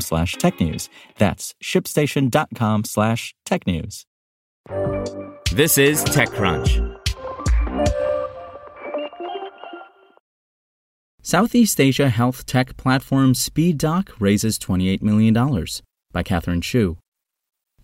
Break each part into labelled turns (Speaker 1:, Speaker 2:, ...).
Speaker 1: slash technews. That's shipstation.com slash technews.
Speaker 2: This is TechCrunch.
Speaker 1: Southeast Asia health tech platform Speedoc raises $28 million by Catherine Shu.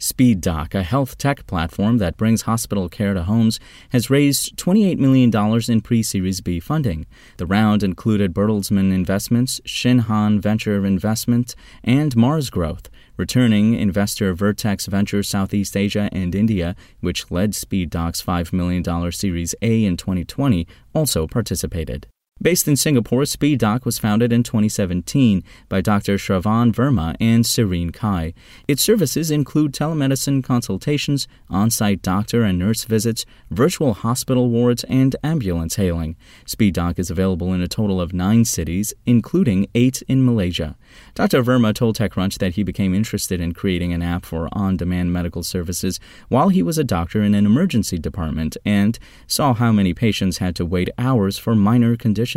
Speaker 1: Speedoc, a health tech platform that brings hospital care to homes, has raised $28 million in pre Series B funding. The round included Bertelsmann Investments, Shinhan Venture Investment, and Mars Growth. Returning investor Vertex Venture Southeast Asia and India, which led Speedoc's $5 million Series A in 2020, also participated. Based in Singapore, Speedoc was founded in 2017 by Dr. Shravan Verma and Serene Cai. Its services include telemedicine consultations, on site doctor and nurse visits, virtual hospital wards, and ambulance hailing. Speedoc is available in a total of nine cities, including eight in Malaysia. Dr. Verma told TechCrunch that he became interested in creating an app for on demand medical services while he was a doctor in an emergency department and saw how many patients had to wait hours for minor conditions.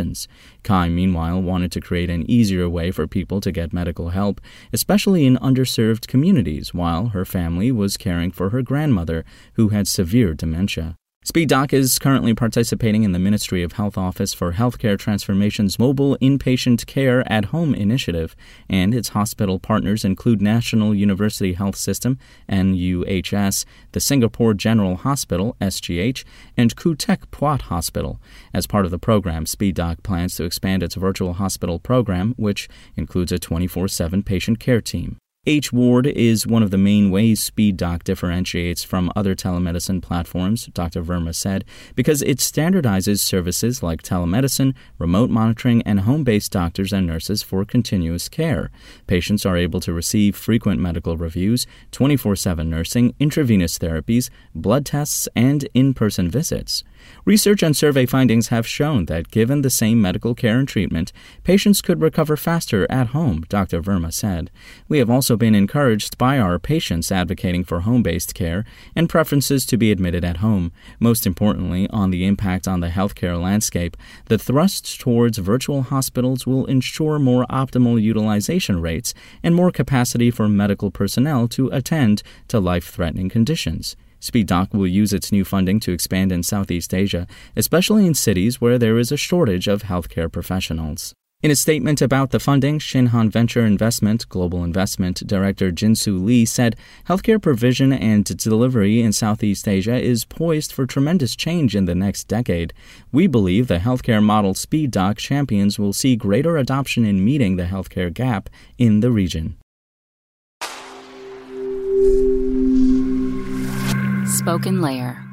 Speaker 1: Cai, meanwhile, wanted to create an easier way for people to get medical help, especially in underserved communities, while her family was caring for her grandmother, who had severe dementia. Speedoc is currently participating in the Ministry of Health Office for Healthcare Transformation's Mobile Inpatient Care at Home initiative, and its hospital partners include National University Health System, NUHS, the Singapore General Hospital, SGH, and Khoo Teck Puat Hospital. As part of the program, Speedoc plans to expand its virtual hospital program, which includes a 24 7 patient care team. H Ward is one of the main ways Speedoc differentiates from other telemedicine platforms, Dr. Verma said, because it standardizes services like telemedicine, remote monitoring, and home based doctors and nurses for continuous care. Patients are able to receive frequent medical reviews, 24 7 nursing, intravenous therapies, blood tests, and in person visits. Research and survey findings have shown that given the same medical care and treatment, patients could recover faster at home, Dr. Verma said. We have also been encouraged by our patients advocating for home based care and preferences to be admitted at home. Most importantly, on the impact on the healthcare landscape, the thrust towards virtual hospitals will ensure more optimal utilization rates and more capacity for medical personnel to attend to life threatening conditions. Speedoc will use its new funding to expand in Southeast Asia, especially in cities where there is a shortage of healthcare professionals. In a statement about the funding, Shinhan Venture Investment Global Investment Director Jinsu Lee said healthcare provision and delivery in Southeast Asia is poised for tremendous change in the next decade. We believe the healthcare model Speedoc champions will see greater adoption in meeting the healthcare gap in the region.
Speaker 3: SpokenLayer.